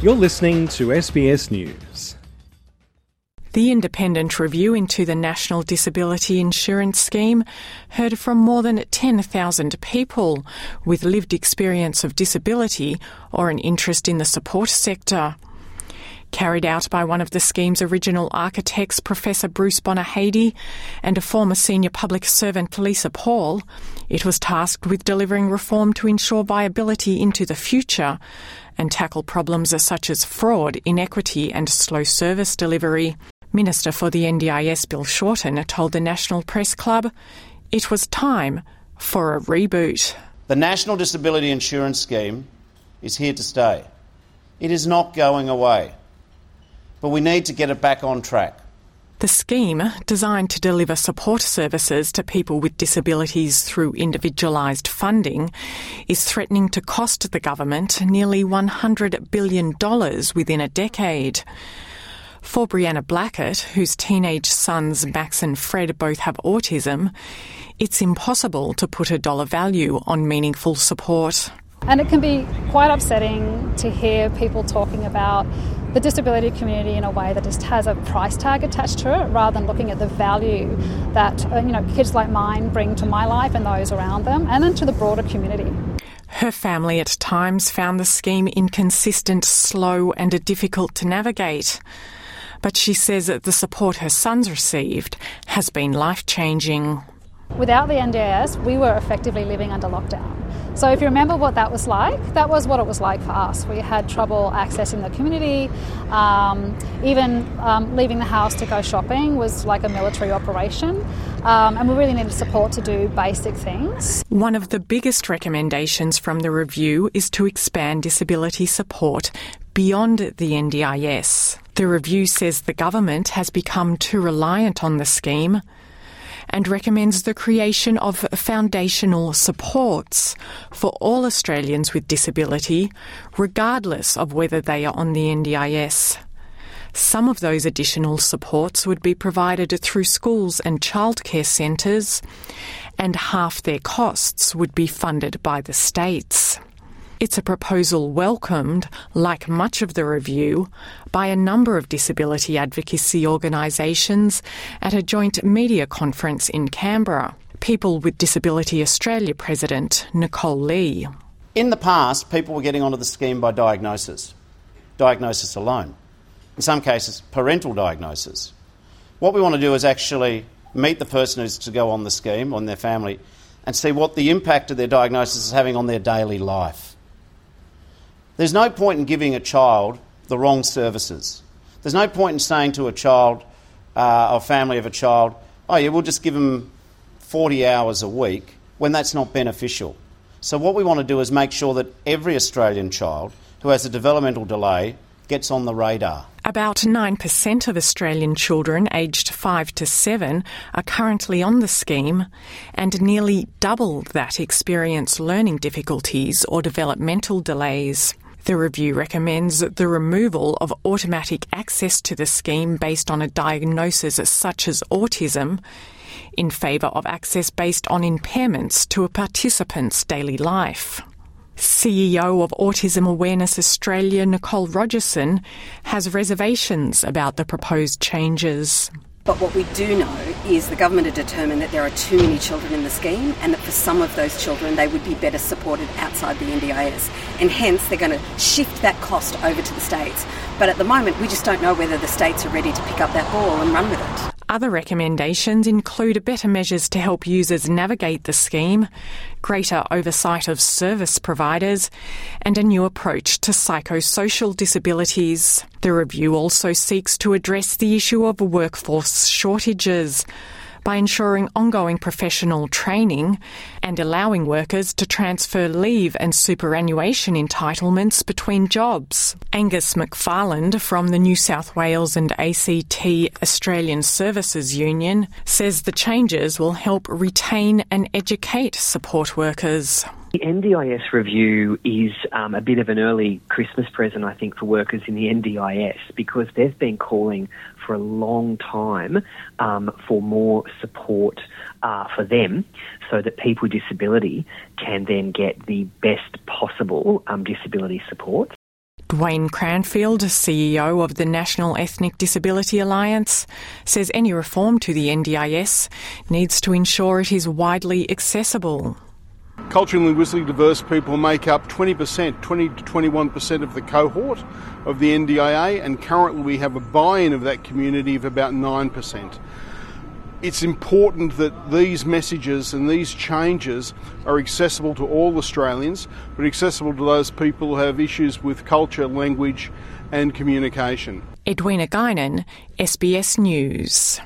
You're listening to SBS News. The independent review into the National Disability Insurance Scheme heard from more than 10,000 people with lived experience of disability or an interest in the support sector. Carried out by one of the scheme's original architects, Professor Bruce Bonyhady, and a former senior public servant, Lisa Paul, it was tasked with delivering reform to ensure viability into the future and tackle problems such as fraud, inequity, and slow service delivery. Minister for the NDIS Bill Shorten told the National Press Club it was time for a reboot. The National Disability Insurance Scheme is here to stay. It is not going away. But we need to get it back on track. The scheme, designed to deliver support services to people with disabilities through individualised funding, is threatening to cost the government nearly $100 billion within a decade. For Brianna Blackett, whose teenage sons Max and Fred both have autism, it's impossible to put a dollar value on meaningful support. And it can be quite upsetting to hear people talking about the disability community in a way that just has a price tag attached to it rather than looking at the value that uh, you know kids like mine bring to my life and those around them and then to the broader community. Her family at times found the scheme inconsistent, slow, and difficult to navigate. But she says that the support her sons received has been life changing. Without the NDIS, we were effectively living under lockdown. So, if you remember what that was like, that was what it was like for us. We had trouble accessing the community. Um, even um, leaving the house to go shopping was like a military operation. Um, and we really needed support to do basic things. One of the biggest recommendations from the review is to expand disability support beyond the NDIS. The review says the government has become too reliant on the scheme and recommends the creation of foundational supports for all Australians with disability, regardless of whether they are on the NDIS. Some of those additional supports would be provided through schools and childcare centres, and half their costs would be funded by the states. It's a proposal welcomed, like much of the review, by a number of disability advocacy organisations at a joint media conference in Canberra. People with Disability Australia President Nicole Lee. In the past, people were getting onto the scheme by diagnosis, diagnosis alone. In some cases, parental diagnosis. What we want to do is actually meet the person who's to go on the scheme, on their family, and see what the impact of their diagnosis is having on their daily life. There's no point in giving a child the wrong services. There's no point in saying to a child uh, or family of a child, oh, yeah, we'll just give them 40 hours a week when that's not beneficial. So, what we want to do is make sure that every Australian child who has a developmental delay gets on the radar. About 9% of Australian children aged 5 to 7 are currently on the scheme, and nearly double that experience learning difficulties or developmental delays. The review recommends the removal of automatic access to the scheme based on a diagnosis such as autism in favour of access based on impairments to a participant's daily life. CEO of Autism Awareness Australia, Nicole Rogerson, has reservations about the proposed changes. But what we do know is the government have determined that there are too many children in the scheme and that for some of those children they would be better supported outside the NDIS. And hence they're going to shift that cost over to the states. But at the moment we just don't know whether the states are ready to pick up that ball and run with it. Other recommendations include better measures to help users navigate the scheme, greater oversight of service providers, and a new approach to psychosocial disabilities. The review also seeks to address the issue of workforce shortages by ensuring ongoing professional training and allowing workers to transfer leave and superannuation entitlements between jobs. Angus McFarland from the New South Wales and ACT Australian Services Union says the changes will help retain and educate support workers. The NDIS review is um, a bit of an early Christmas present, I think, for workers in the NDIS because they've been calling for a long time um, for more support uh, for them so that people with disability can then get the best possible um, disability support. Dwayne Cranfield, CEO of the National Ethnic Disability Alliance, says any reform to the NDIS needs to ensure it is widely accessible. Culturally and linguistically diverse people make up 20%, 20 to 21% of the cohort of the NDIA, and currently we have a buy in of that community of about 9% it's important that these messages and these changes are accessible to all Australians, but accessible to those people who have issues with culture, language, and communication. Edwina Guinan, SBS News.